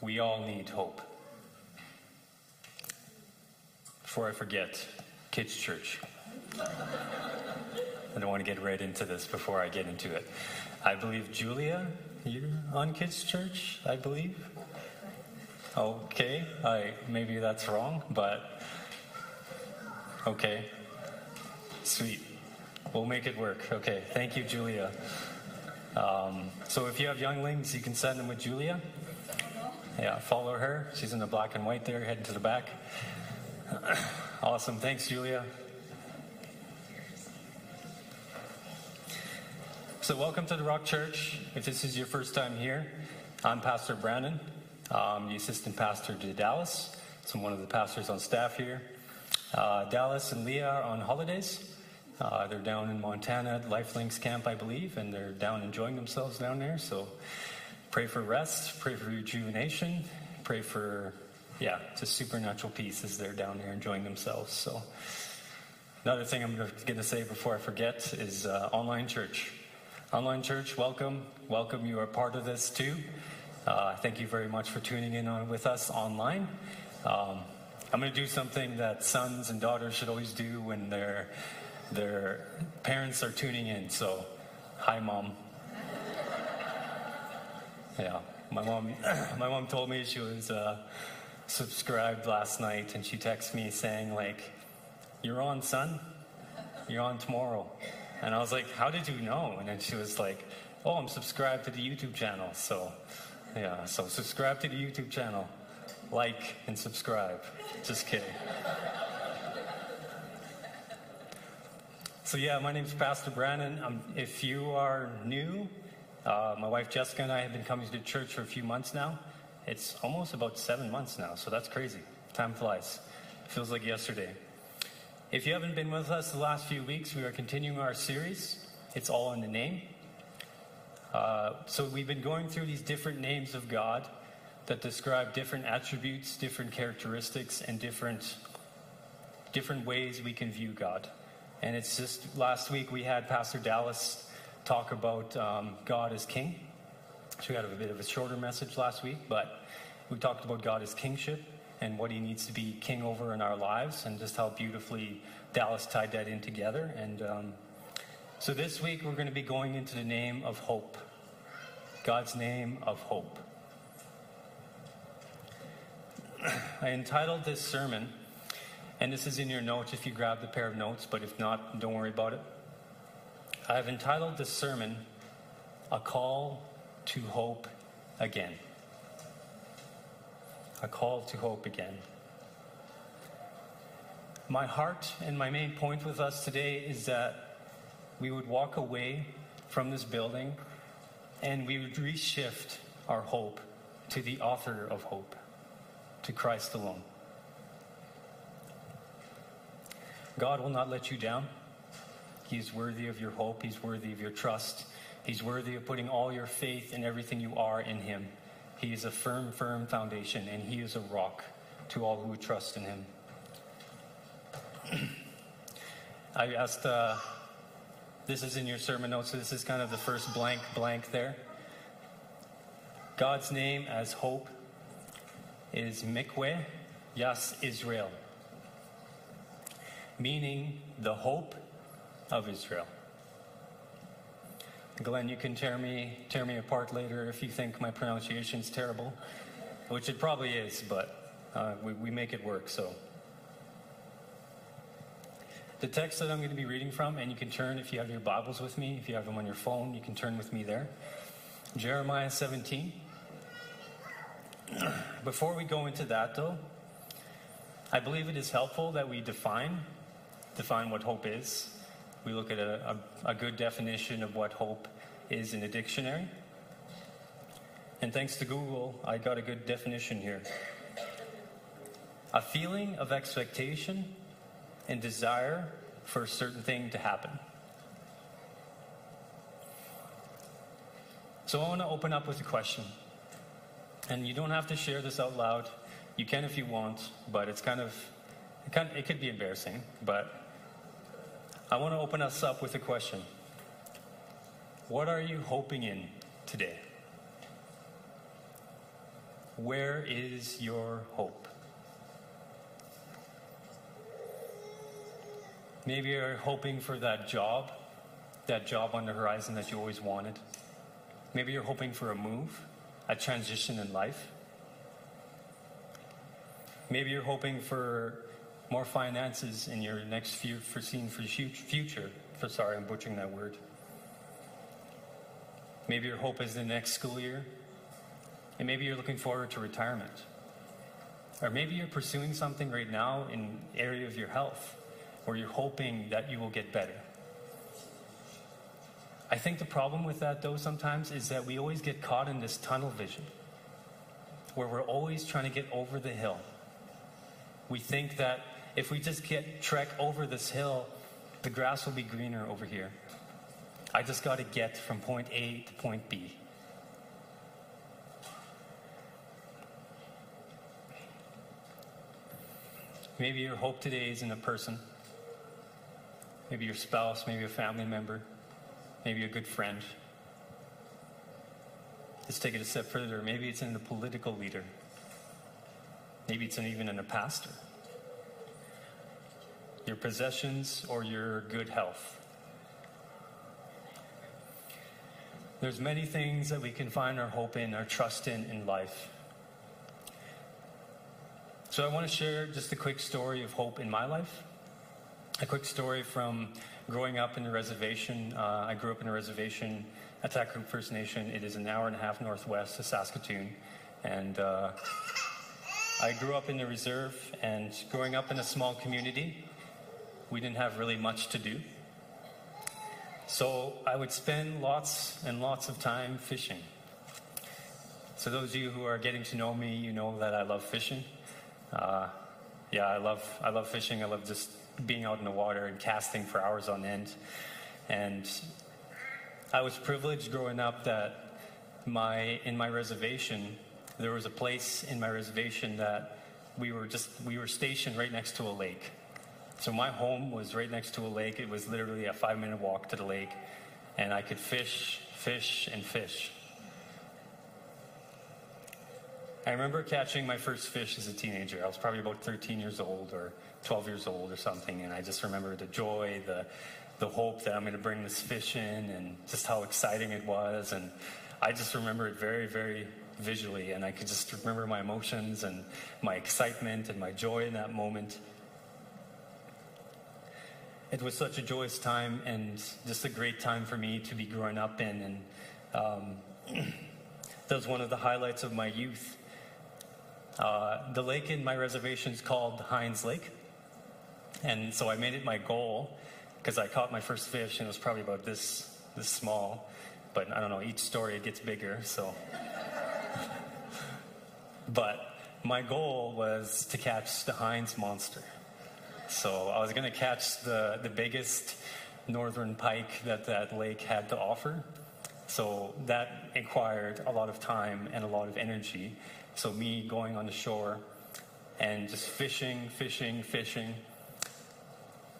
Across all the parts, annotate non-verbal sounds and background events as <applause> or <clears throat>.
We all need hope. Before I forget, Kids Church. I don't want to get right into this before I get into it. I believe Julia, you're on Kids Church, I believe. Okay, I maybe that's wrong, but okay. Sweet. We'll make it work. Okay, thank you, Julia. Um, so if you have younglings, you can send them with Julia. Yeah, follow her. She's in the black and white there, heading to the back. <clears throat> awesome. Thanks, Julia. So, welcome to the Rock Church. If this is your first time here, I'm Pastor Brandon, um, the assistant pastor to Dallas. So, I'm one of the pastors on staff here. Uh, Dallas and Leah are on holidays. Uh, they're down in Montana at Lifelinks Camp, I believe, and they're down enjoying themselves down there. So, pray for rest, pray for rejuvenation, pray for, yeah, just supernatural peace as they're down there enjoying themselves. So, another thing I'm going to say before I forget is uh, online church. Online Church, welcome. Welcome. You are part of this too. Uh, thank you very much for tuning in on, with us online. Um, I'm going to do something that sons and daughters should always do when their their parents are tuning in. So, hi, mom. Yeah, my mom. <clears throat> My mom told me she was uh, subscribed last night, and she texted me saying like, "You're on, son. You're on tomorrow." And I was like, How did you know? And then she was like, Oh, I'm subscribed to the YouTube channel. So, yeah, so subscribe to the YouTube channel. Like and subscribe. Just kidding. so, yeah, my name is Pastor Brandon. Um, if you are new, uh, my wife Jessica and I have been coming to church for a few months now. It's almost about seven months now, so that's crazy. Time flies. Feels like yesterday. If you haven't been with us the last few weeks, we are continuing our series. It's all in the name. Uh, so we've been going through these different names of God that describe different attributes, different characteristics, and different different ways we can view God. And it's just last week we had Pastor Dallas talk about um, God as King. So we had a bit of a shorter message last week, but we talked about God as kingship and what he needs to be king over in our lives, and just how beautifully Dallas tied that in together. And um, so this week we're going to be going into the name of hope, God's name of hope. <clears throat> I entitled this sermon, and this is in your notes if you grabbed a pair of notes, but if not, don't worry about it. I've entitled this sermon, A Call to Hope Again a call to hope again. My heart and my main point with us today is that we would walk away from this building and we would reshift our hope to the author of hope, to Christ alone. God will not let you down. He is worthy of your hope. He's worthy of your trust. He's worthy of putting all your faith and everything you are in Him. He is a firm, firm foundation, and He is a rock to all who trust in Him. <clears throat> I asked, uh, this is in your sermon notes, so this is kind of the first blank blank there. God's name as hope is Mikveh Yas Israel, meaning the hope of Israel. Glenn, you can tear me tear me apart later if you think my pronunciation's terrible, which it probably is, but uh, we, we make it work. So, the text that I'm going to be reading from, and you can turn if you have your Bibles with me, if you have them on your phone, you can turn with me there. Jeremiah 17. <clears throat> Before we go into that, though, I believe it is helpful that we define define what hope is we look at a, a, a good definition of what hope is in a dictionary. And thanks to Google, I got a good definition here. A feeling of expectation and desire for a certain thing to happen. So I want to open up with a question. And you don't have to share this out loud. You can if you want, but it's kind of, it, kind of, it could be embarrassing, but I want to open us up with a question What are you hoping in today? Where is your hope? Maybe you're hoping for that job, that job on the horizon that you always wanted. Maybe you're hoping for a move, a transition in life. Maybe you're hoping for more finances in your next few foreseen for future. For sorry, I'm butchering that word. Maybe your hope is the next school year, and maybe you're looking forward to retirement. Or maybe you're pursuing something right now in area of your health where you're hoping that you will get better. I think the problem with that though sometimes is that we always get caught in this tunnel vision where we're always trying to get over the hill. We think that if we just get trek over this hill, the grass will be greener over here. I just got to get from point A to point B. Maybe your hope today is in a person. Maybe your spouse, maybe a family member, maybe a good friend. Let's take it a step further. Maybe it's in a political leader. Maybe it's in, even in a pastor. Your possessions or your good health. There's many things that we can find our hope in, our trust in in life. So I want to share just a quick story of hope in my life. A quick story from growing up in a reservation. Uh, I grew up in a reservation Ahtahkakoop First Nation. It is an hour and a half northwest of Saskatoon. And uh, I grew up in the reserve, and growing up in a small community, we didn't have really much to do. So I would spend lots and lots of time fishing. So those of you who are getting to know me, you know that I love fishing. Uh, yeah, I love I love fishing. I love just being out in the water and casting for hours on end. And I was privileged growing up that my in my reservation there was a place in my reservation that we were just we were stationed right next to a lake. So my home was right next to a lake. It was literally a five minute walk to the lake, and I could fish, fish, and fish. I remember catching my first fish as a teenager. I was probably about 13 years old or 12 years old or something, and I just remember the joy, the the hope that I'm going to bring this fish in, and just how exciting it was. And I just remember it very, very visually, and I could just remember my emotions and my excitement and my joy in that moment it was such a joyous time and just a great time for me to be growing up in. And um, <clears throat> that was one of the highlights of my youth. Uh, the lake in my reservation is called Hines Lake. And so I made it my goal because I caught my first fish and it was probably about this, this small. But I don't know, each story it gets bigger, so. <laughs> but my goal was to catch the Hines monster. So I was going to catch the, the biggest northern pike that that lake had to offer. So that required a lot of time and a lot of energy. So me going on the shore and just fishing, fishing, fishing.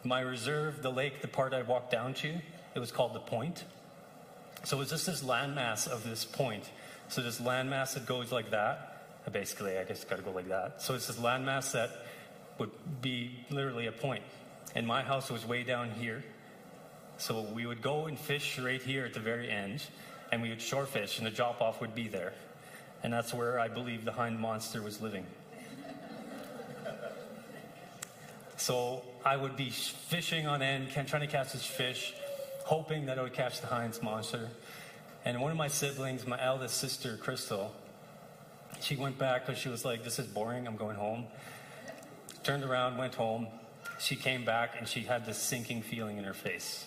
My reserve, the lake, the part I walked down to, it was called the point. So it was just this landmass of this point. So this landmass that goes like that. Basically, I guess got to go like that. So it's this landmass that would be literally a point. And my house was way down here. So we would go and fish right here at the very end, and we would shore fish, and the drop off would be there. And that's where I believe the Hines monster was living. so I would be fishing on end, trying to catch this fish, hoping that I would catch the Hines monster. And one of my siblings, my eldest sister, Crystal, she went back because she was like, This is boring, I'm going home turned around, went home. She came back and she had this sinking feeling in her face.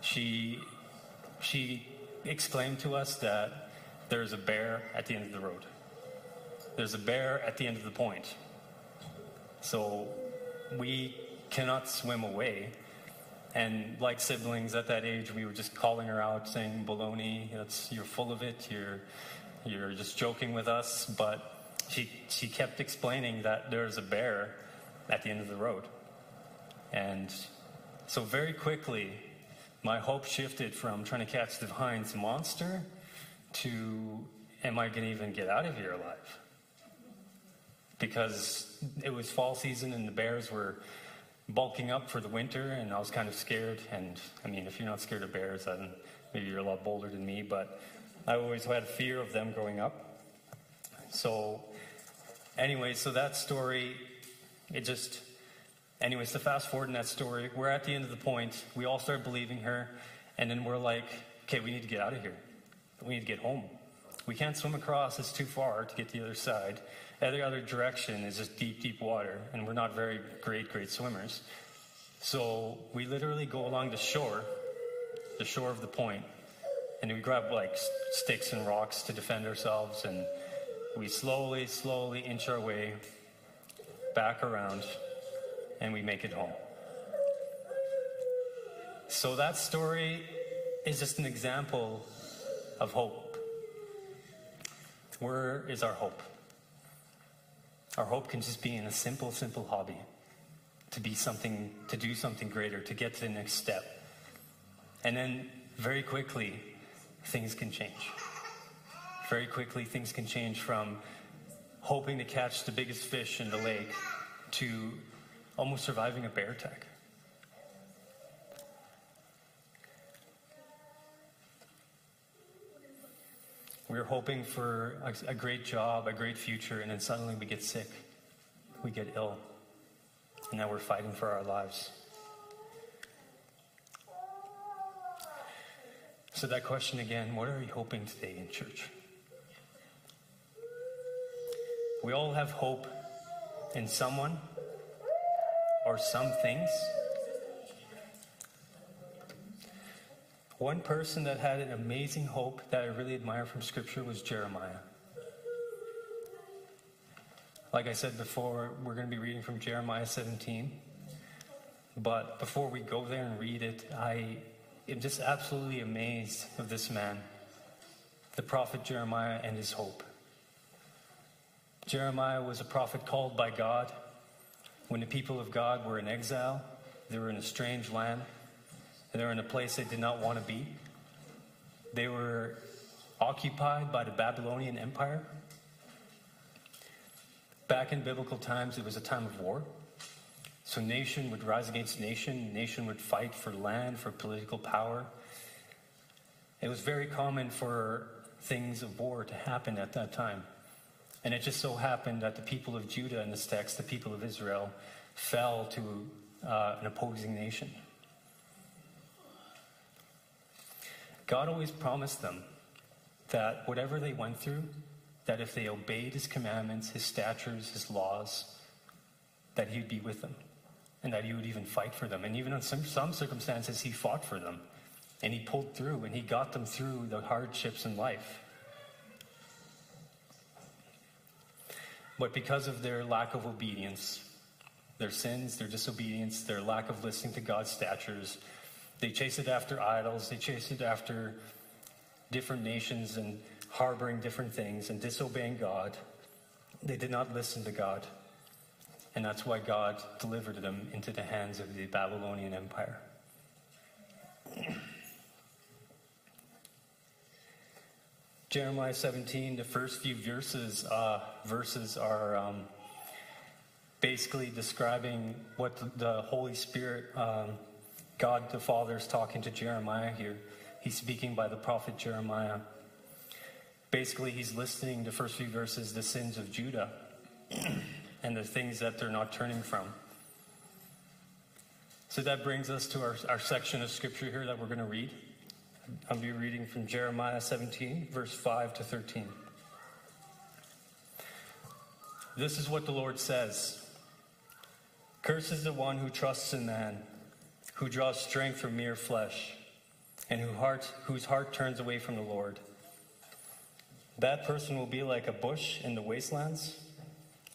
She, she exclaimed to us that there's a bear at the end of the road. There's a bear at the end of the point. So we cannot swim away. And like siblings at that age, we were just calling her out, saying, "Baloney, it's, you're full of it. You're, you're just joking with us." But she she kept explaining that there's a bear at the end of the road. And so very quickly, my hope shifted from trying to catch the Hines monster to am I going to even get out of here alive? because it was fall season and the bears were bulking up for the winter, and I was kind of scared. And I mean, if you're not scared of bears, then maybe you're a lot bolder than me, but I always had a fear of them growing up. So, anyway, so that story, it just, anyways, to fast forward in that story, we're at the end of the point. We all start believing her, and then we're like, okay, we need to get out of here. We need to get home. We can't swim across, it's too far to get to the other side. Every other direction is just deep, deep water, and we're not very great, great swimmers. So we literally go along the shore, the shore of the point, and we grab like sticks and rocks to defend ourselves, and we slowly, slowly inch our way back around, and we make it home. So that story is just an example of hope. Where is our hope? Our hope can just be in a simple, simple hobby to be something, to do something greater, to get to the next step. And then very quickly, things can change. Very quickly, things can change from hoping to catch the biggest fish in the lake to almost surviving a bear attack. We are hoping for a, a, great job, a great future, and then suddenly we get sick. We get ill. And now we're fighting for our lives. So, that question again what are you hoping today in church? We all have hope in someone or some things. One person that had an amazing hope that I really admire from Scripture was Jeremiah. Like I said before, we're going to be reading from Jeremiah 17. But before we go there and read it, I am just absolutely amazed of this man, the prophet Jeremiah, and his hope. Jeremiah was a prophet called by God when the people of God were in exile, they were in a strange land. They were in a place they did not want to be. They were occupied by the Babylonian Empire. Back in biblical times, it was a time of war. So nation would rise against nation, nation would fight for land, for political power. It was very common for things of war to happen at that time. And it just so happened that the people of Judah in this text, the people of Israel, fell to uh, an opposing nation. God always promised them that whatever they went through, that if they obeyed his commandments, his statutes, his laws, that he would be with them and that he would even fight for them. And even in some, some circumstances, he fought for them and he pulled through and he got them through the hardships in life. But because of their lack of obedience, their sins, their disobedience, their lack of listening to God's statutes, they chased it after idols, they chased it after different nations and harboring different things and disobeying God. They did not listen to God. And that's why God delivered them into the hands of the Babylonian Empire. Jeremiah 17, the first few verses, uh, verses are um, basically describing what the, the Holy Spirit um, God the Father is talking to Jeremiah here. He's speaking by the prophet Jeremiah. Basically, he's listing the first few verses the sins of Judah <clears throat> and the things that they're not turning from. So that brings us to our, our section of scripture here that we're going to read. I'll be reading from Jeremiah 17, verse 5 to 13. This is what the Lord says Curse is the one who trusts in man who draws strength from mere flesh, and who heart, whose heart turns away from the Lord. That person will be like a bush in the wastelands.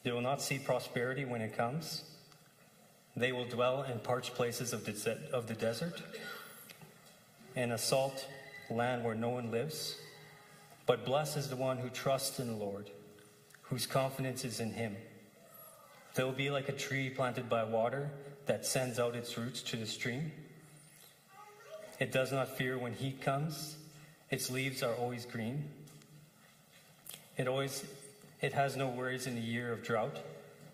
They will not see prosperity when it comes. They will dwell in parched places of the, of the desert, in a salt land where no one lives. But blessed is the one who trusts in the Lord, whose confidence is in him. They will be like a tree planted by water that sends out its roots to the stream. It does not fear when heat comes. Its leaves are always green. It always It has no worries in a year of drought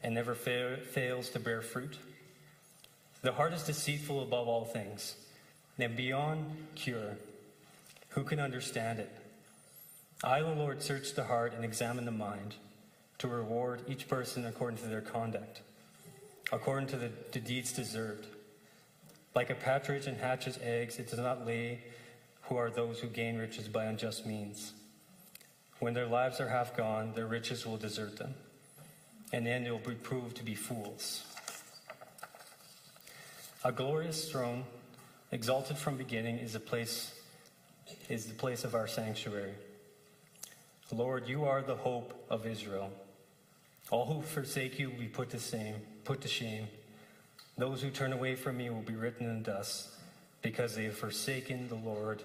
and never fa- fails to bear fruit. The heart is deceitful above all things and beyond cure. Who can understand it? I, the Lord, search the heart and examine the mind to reward each person according to their conduct, according to the, the deeds deserved. Like a partridge and hatches eggs, it does not lay who are those who gain riches by unjust means. When their lives are half gone, their riches will desert them, and then they will be proved to be fools. A glorious throne, exalted from beginning, is a place is the place of our sanctuary. Lord, you are the hope of Israel. All who forsake you will be put to shame, put to shame. Those who turn away from me will be written in dust, because they have forsaken the Lord,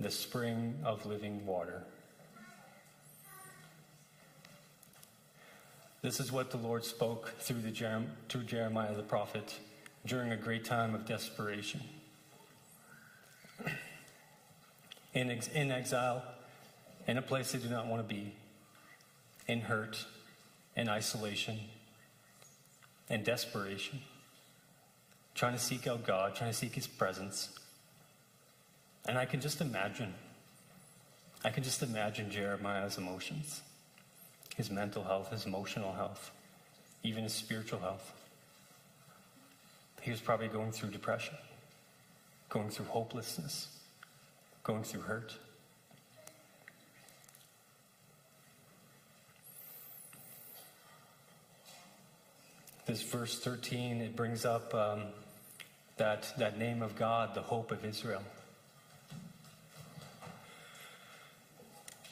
the spring of living water. This is what the Lord spoke through, the Jerem- through Jeremiah the prophet during a great time of desperation. In, ex- in exile, in a place they do not want to be, in hurt, in isolation, in desperation, trying to seek out God, trying to seek His presence. And I can just imagine, I can just imagine Jeremiah's emotions, his mental health, his emotional health, even his spiritual health. He was probably going through depression, going through hopelessness, going through hurt. This verse 13, it brings up um, that, that name of God, the hope of Israel.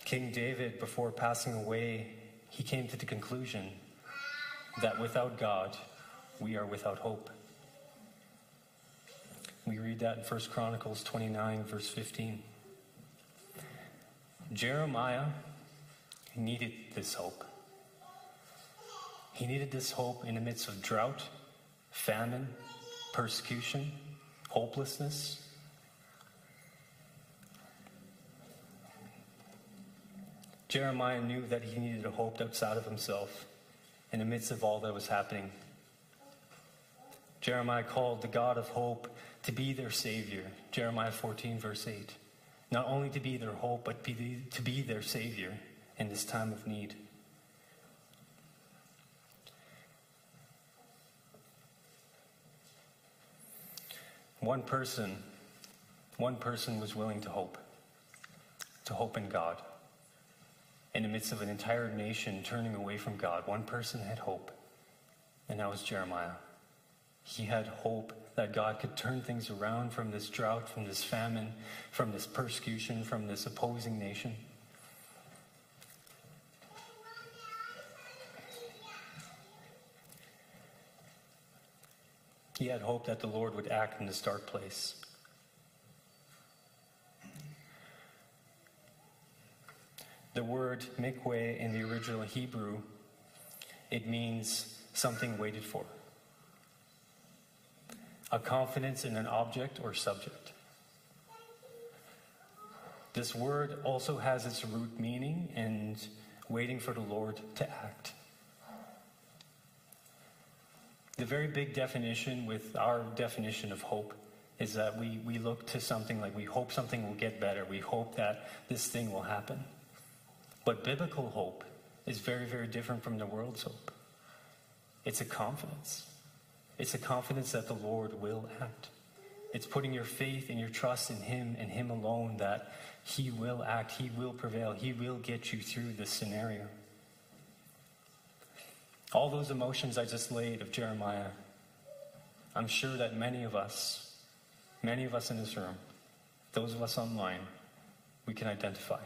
King David, before passing away, he came to the conclusion that without God, we are without hope. We read that in 1 Chronicles 29, verse 15. Jeremiah needed this hope. He needed this hope in the midst of drought, famine, persecution, hopelessness. Jeremiah knew that he needed a hope outside of himself in the midst of all that was happening. Jeremiah called the God of hope to be their Savior. Jeremiah 14, verse 8. Not only to be their hope, but be, to be their Savior in this time of need. One person, one person was willing to hope, to hope in God. In the midst of an entire nation turning away from God, one person had hope, and that was Jeremiah. He had hope that God could turn things around from this drought, from this famine, from this persecution, from this opposing nation. He had hope that the Lord would act in this dark place. The word mikveh in the original Hebrew, it means something waited for. A confidence in an object or subject. This word also has its root meaning in waiting for the Lord to act. The very big definition with our definition of hope is that we, we look to something like we hope something will get better. We hope that this thing will happen. But biblical hope is very, very different from the world's hope. It's a confidence. It's a confidence that the Lord will act. It's putting your faith and your trust in Him and Him alone that He will act, He will prevail, He will get you through this scenario. All those emotions I just laid of Jeremiah, I'm sure that many of us, many of us in this room, those of us online, we can identify.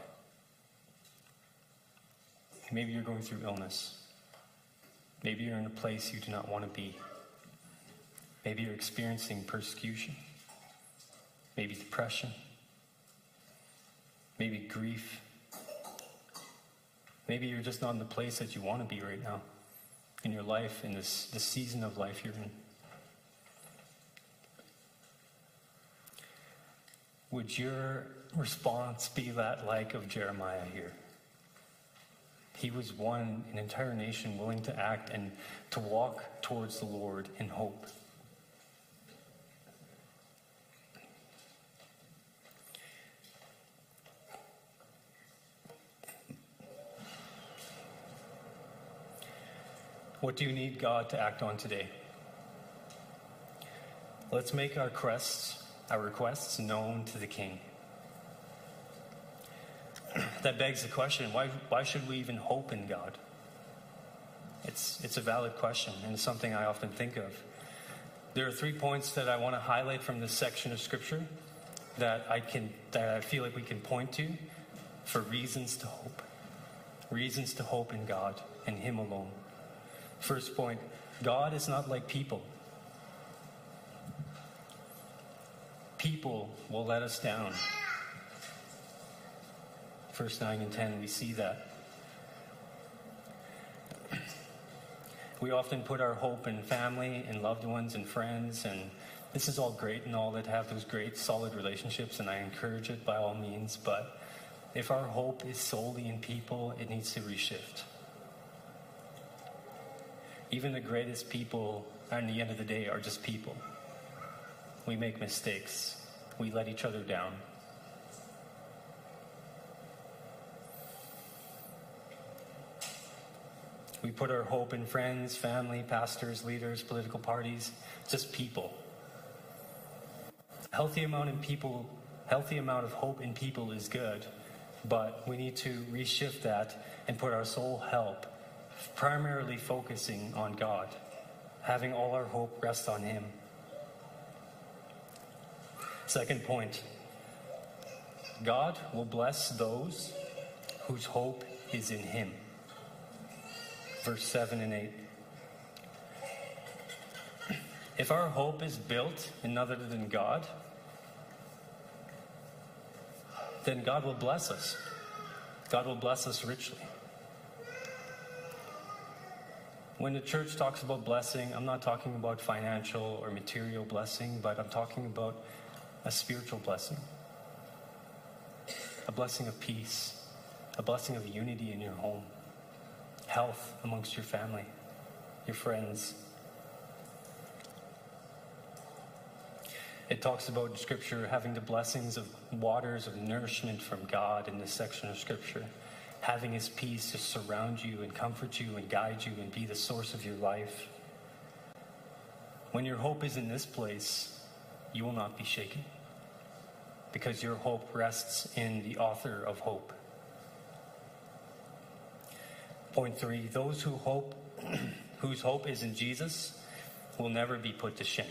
Maybe you're going through illness. Maybe you're in a place you do not want to be. Maybe you're experiencing persecution. Maybe depression. Maybe grief. Maybe you're just not in the place that you want to be right now in your life, in this, this season of life you're in. Would your response be that like of Jeremiah here? He was one, an entire nation willing to act and to walk towards the Lord in hope. What do you need God to act on today? Let's make our requests, our requests known to the King. <clears throat> that begs the question why, why should we even hope in God? It's, it's a valid question, and something I often think of. There are three points that I want to highlight from this section of Scripture that I, can, that I feel like we can point to for reasons to hope. Reasons to hope in God and Him alone. First point God is not like people. People will let us down. Verse 9 and 10, we see that. We often put our hope in family and loved ones and friends, and this is all great and all that have those great, solid relationships, and I encourage it by all means. But if our hope is solely in people, it needs to reshift. Even the greatest people, at the end of the day, are just people. We make mistakes, we let each other down. We put our hope in friends, family, pastors, leaders, political parties, just people. Healthy amount in people, healthy amount of hope in people is good, but we need to reshift that and put our sole help primarily focusing on God, having all our hope rest on Him. Second point God will bless those whose hope is in Him verse 7 and 8. If our hope is built in other than God, then God will bless us. God will bless us richly. When the church talks about blessing, I'm not talking about financial or material blessing, but I'm talking about a spiritual blessing. A blessing of peace, a blessing of unity in your home health amongst your family, your friends. It talks about Scripture having the blessings of waters of nourishment from God in this section of Scripture, having His peace to surround you and comfort you and guide you and be the source of your life. When your hope is in this place, you will not be shaken because your hope rests in the author of hope. Point three, those who hope, <clears throat> whose hope is in Jesus will never be put to shame.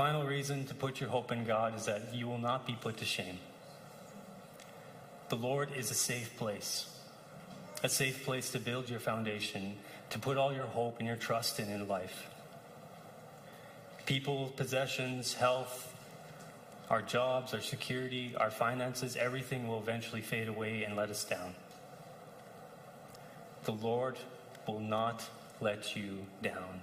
Final reason to put your hope in God is that you will not be put to shame. The Lord is a safe place, a safe place to build your foundation, to put all your hope and your trust in in life. People, possessions, health, our jobs, our security, our finances, everything will eventually fade away and let us down. The Lord will not let you down.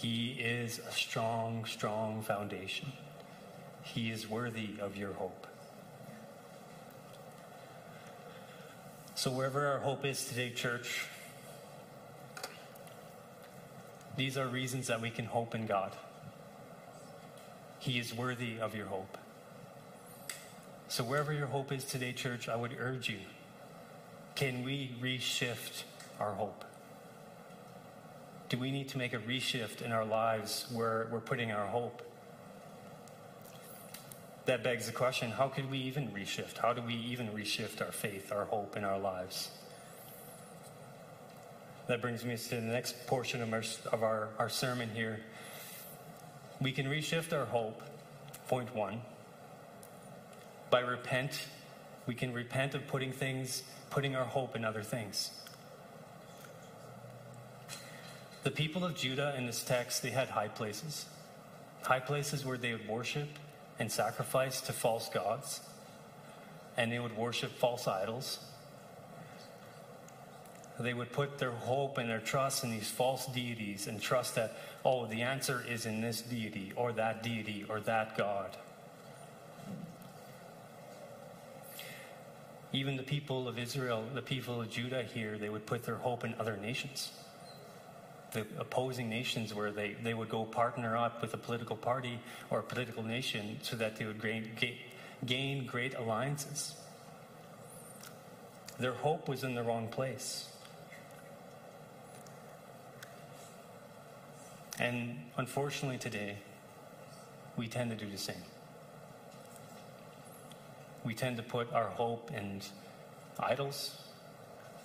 He is a strong, strong foundation. He is worthy of your hope. So, wherever our hope is today, church, these are reasons that we can hope in God. He is worthy of your hope. So, wherever your hope is today, church, I would urge you can we reshift our hope? Do we need to make a reshift in our lives where we're putting our hope? That begs the question how could we even reshift? How do we even reshift our faith, our hope in our lives? That brings me to the next portion of our, of our, our sermon here we can reshift our hope, point one, by repent. We can repent of putting things, putting our hope in other things. The people of Judah in this text, they had high places. High places where they would worship and sacrifice to false gods, and they would worship false idols. They would put their hope and their trust in these false deities and trust that oh, the answer is in this deity or that deity or that God. Even the people of Israel, the people of Judah here, they would put their hope in other nations. The opposing nations where they, they would go partner up with a political party or a political nation so that they would gain, gain great alliances. Their hope was in the wrong place. And unfortunately, today, we tend to do the same. We tend to put our hope in idols.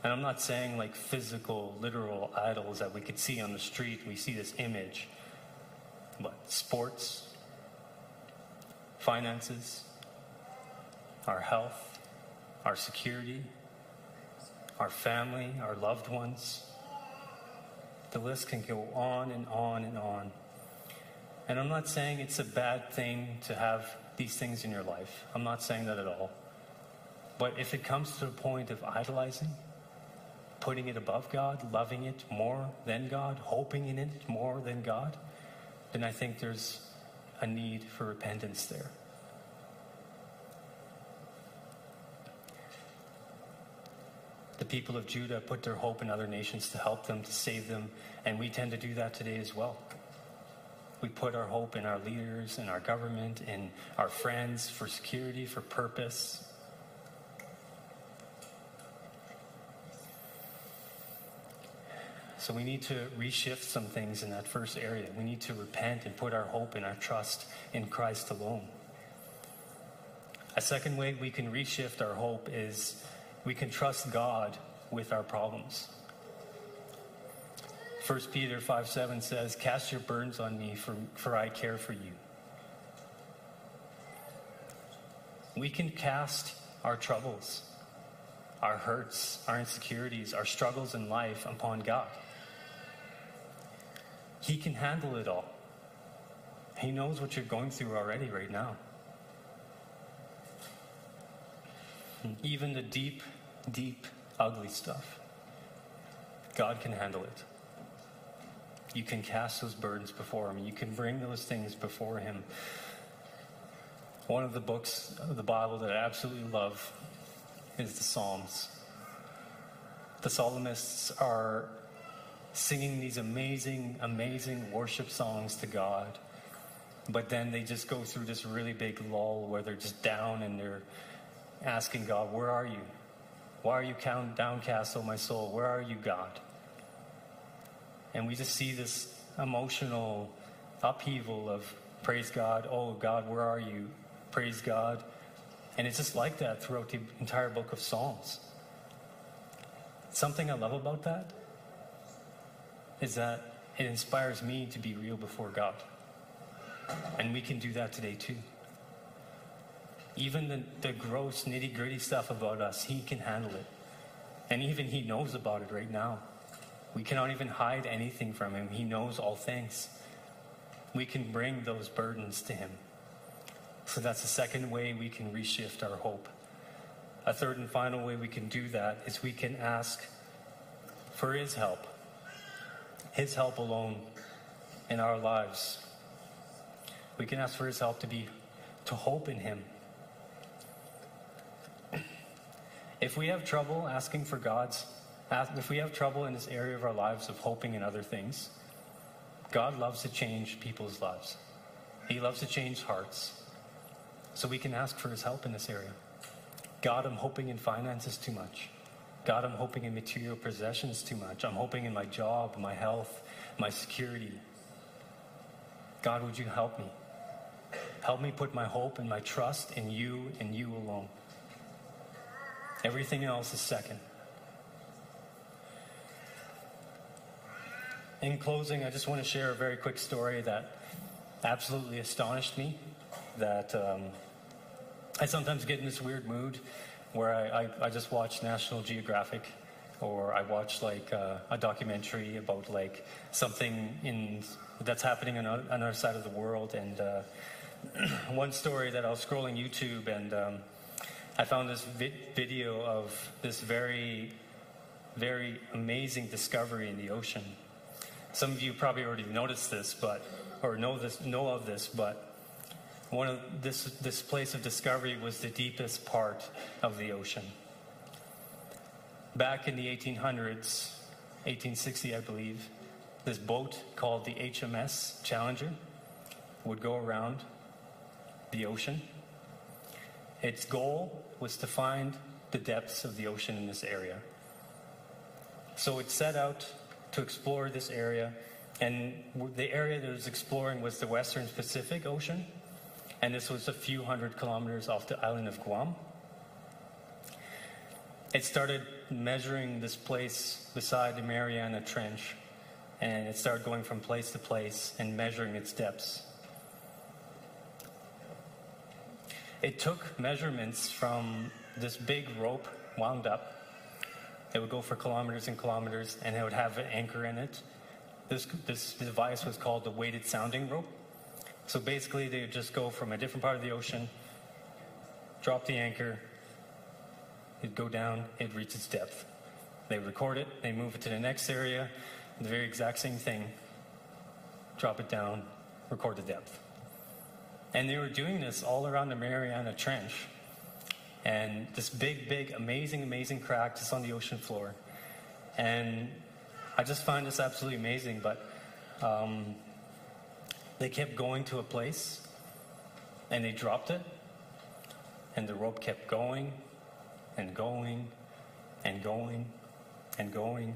And I'm not saying like physical, literal idols that we could see on the street. We see this image. But sports, finances, our health, our security, our family, our loved ones. The list can go on and on and on. And I'm not saying it's a bad thing to have these things in your life. I'm not saying that at all. But if it comes to the point of idolizing, putting it above God, loving it more than God, hoping in it more than God, then I think there's a need for repentance there. The people of Judah put their hope in other nations to help them, to save them, and we tend to do that today as well. We put our hope in our leaders, in our government, in our friends for security, for purpose. So we need to reshift some things in that first area. We need to repent and put our hope and our trust in Christ alone. A second way we can reshift our hope is we can trust God with our problems. 1 Peter 5 7 says, Cast your burdens on me, for, for I care for you. We can cast our troubles, our hurts, our insecurities, our struggles in life upon God. He can handle it all. He knows what you're going through already right now. Even the deep, deep, ugly stuff. God can handle it. You can cast those burdens before Him. You can bring those things before Him. One of the books of the Bible that I absolutely love is the Psalms. The psalmists are singing these amazing, amazing worship songs to God, but then they just go through this really big lull where they're just down and they're asking God, Where are you? Why are you downcast, O my soul? Where are you, God? And we just see this emotional upheaval of praise God, oh God, where are you? Praise God. And it's just like that throughout the entire book of Psalms. Something I love about that is that it inspires me to be real before God. And we can do that today too. Even the, the gross, nitty gritty stuff about us, He can handle it. And even He knows about it right now. We cannot even hide anything from Him. He knows all things. We can bring those burdens to Him. So that's the second way we can reshift our hope. A third and final way we can do that is we can ask for His help, His help alone in our lives. We can ask for His help to be, to hope in Him. If we have trouble asking for God's if we have trouble in this area of our lives of hoping in other things, God loves to change people's lives. He loves to change hearts. So we can ask for his help in this area. God, I'm hoping in finances too much. God, I'm hoping in material possessions too much. I'm hoping in my job, my health, my security. God, would you help me? Help me put my hope and my trust in you and you alone. Everything else is second. in closing, I just want to share a very quick story that absolutely astonished me. That um, I sometimes get in this weird mood where I, I, I just watch National Geographic or I watch like uh, a documentary about like something in that's happening on another side of the world. And uh, <clears throat> one story that I was scrolling YouTube and um, I found this vi- video of this very, very amazing discovery in the ocean. Some of you probably already noticed this, but or know this, know of this, but one of this this place of discovery was the deepest part of the ocean. back in the 1800s, 1860, I believe, this boat called the HMS Challenger would go around the ocean. Its goal was to find the depths of the ocean in this area. So it set out to explore this area, and the area that it was exploring was the Western Pacific Ocean, and this was a few hundred kilometers off the island of Guam. It started measuring this place beside the Mariana Trench, and it started going from place to place and measuring its depths. It took measurements from this big rope wound up. It would go for kilometers and kilometers, and it would have an anchor in it. This, this device was called the weighted sounding rope. So basically, they would just go from a different part of the ocean, drop the anchor, it'd go down, it'd reach its depth. They record it, they move it to the next area, the very exact same thing, drop it down, record the depth. And they were doing this all around the Mariana Trench. And this big, big, amazing, amazing crack just on the ocean floor. And I just find this absolutely amazing. But um, they kept going to a place and they dropped it. And the rope kept going and going and going and going.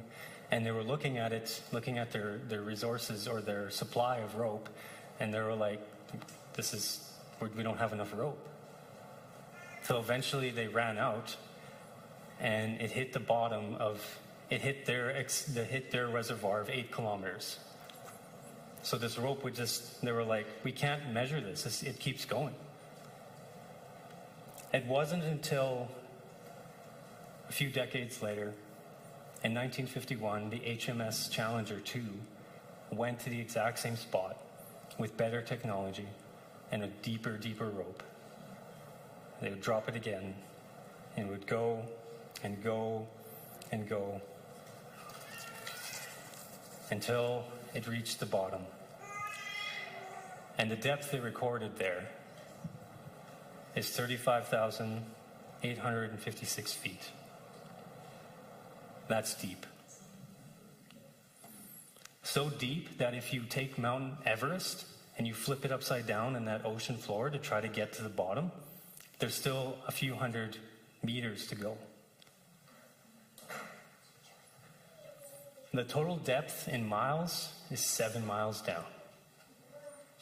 And they were looking at it, looking at their, their resources or their supply of rope. And they were like, this is, we don't have enough rope. So eventually they ran out and it hit the bottom of, it hit their, it hit their reservoir of eight kilometers. So this rope would just, they were like, we can't measure this, it keeps going. It wasn't until a few decades later, in 1951, the HMS Challenger 2 went to the exact same spot with better technology and a deeper, deeper rope. They would drop it again and would go and go and go until it reached the bottom. And the depth they recorded there is 35,856 feet. That's deep. So deep that if you take Mount Everest and you flip it upside down in that ocean floor to try to get to the bottom, there's still a few hundred meters to go. The total depth in miles is seven miles down,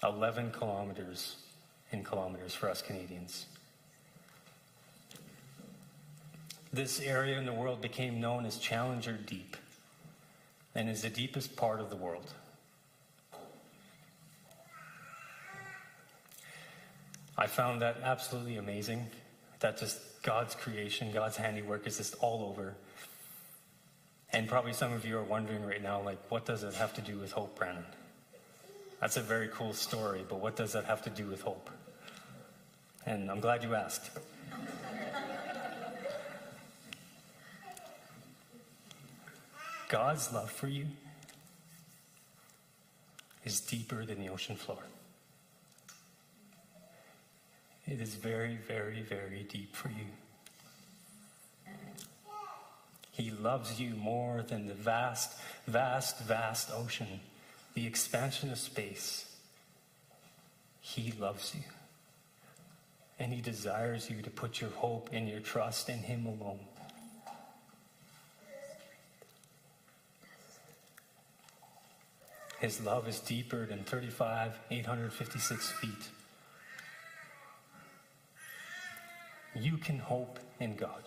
11 kilometers in kilometers for us Canadians. This area in the world became known as Challenger Deep and is the deepest part of the world. I found that absolutely amazing. That just God's creation, God's handiwork is just all over. And probably some of you are wondering right now, like, what does it have to do with hope, Brandon? That's a very cool story, but what does that have to do with hope? And I'm glad you asked. God's love for you is deeper than the ocean floor. It is very, very, very deep for you. He loves you more than the vast, vast, vast ocean, the expansion of space. He loves you. And He desires you to put your hope and your trust in Him alone. His love is deeper than 35, 856 feet. You can hope in God.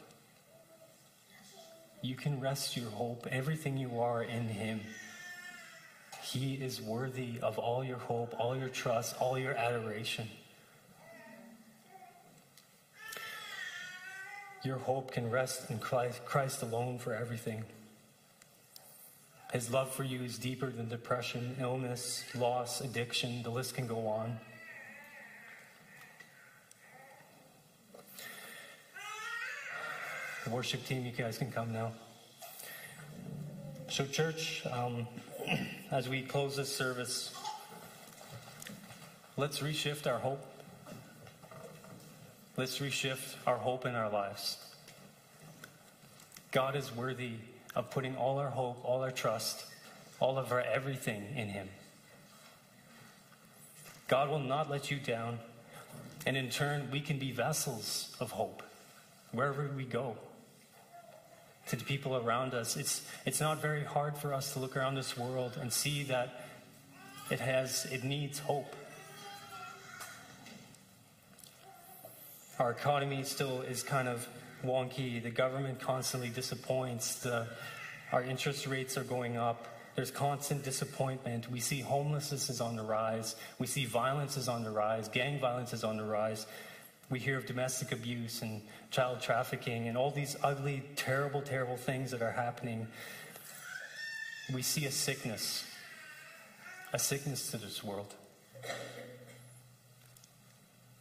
You can rest your hope, everything you are, in Him. He is worthy of all your hope, all your trust, all your adoration. Your hope can rest in Christ, Christ alone for everything. His love for you is deeper than depression, illness, loss, addiction. The list can go on. Worship team, you guys can come now. So, church, um, <clears throat> as we close this service, let's reshift our hope. Let's reshift our hope in our lives. God is worthy of putting all our hope, all our trust, all of our everything in Him. God will not let you down, and in turn, we can be vessels of hope wherever we go. To the people around us, it's, it's not very hard for us to look around this world and see that it has, it needs hope. Our economy still is kind of wonky. The government constantly disappoints. The, our interest rates are going up. There's constant disappointment. We see homelessness is on the rise. We see violence is on the rise. Gang violence is on the rise. We hear of domestic abuse and child trafficking and all these ugly, terrible, terrible things that are happening. We see a sickness, a sickness to this world.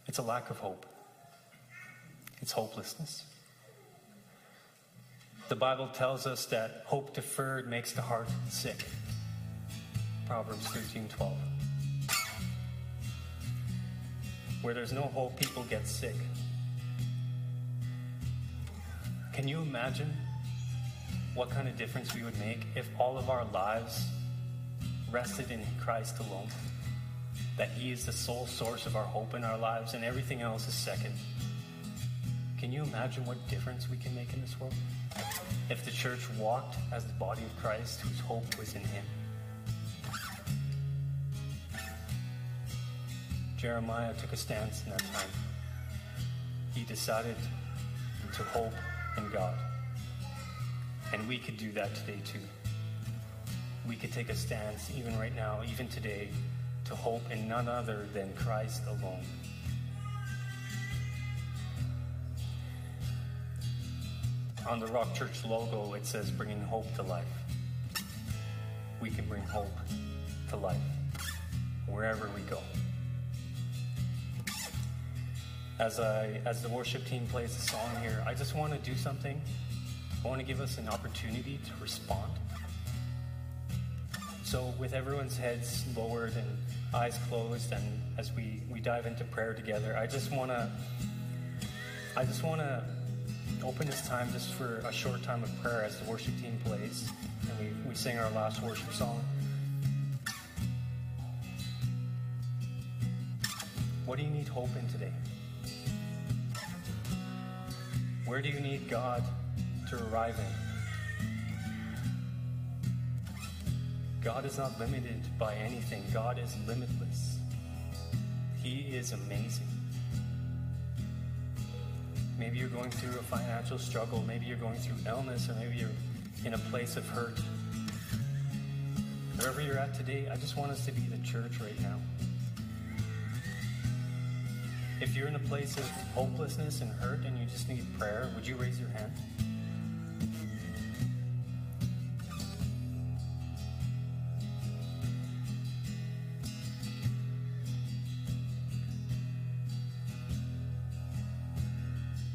It's a lack of hope, it's hopelessness. The Bible tells us that hope deferred makes the heart sick. Proverbs 13 12. Where there's no hope, people get sick. Can you imagine what kind of difference we would make if all of our lives rested in Christ alone? That He is the sole source of our hope in our lives and everything else is second. Can you imagine what difference we can make in this world? If the church walked as the body of Christ whose hope was in him. Jeremiah took a stance in that time. He decided to hope in God. And we could do that today too. We could take a stance, even right now, even today, to hope in none other than Christ alone. On the Rock Church logo, it says bringing hope to life. We can bring hope to life wherever we go. As, I, as the worship team plays the song here, I just want to do something. I want to give us an opportunity to respond. So, with everyone's heads lowered and eyes closed, and as we, we dive into prayer together, I just want to I just want to open this time just for a short time of prayer as the worship team plays and we, we sing our last worship song. What do you need hope in today? Where do you need God to arrive in? God is not limited by anything. God is limitless. He is amazing. Maybe you're going through a financial struggle. Maybe you're going through illness, or maybe you're in a place of hurt. Wherever you're at today, I just want us to be the church right now. If you're in a place of hopelessness and hurt and you just need prayer, would you raise your hand?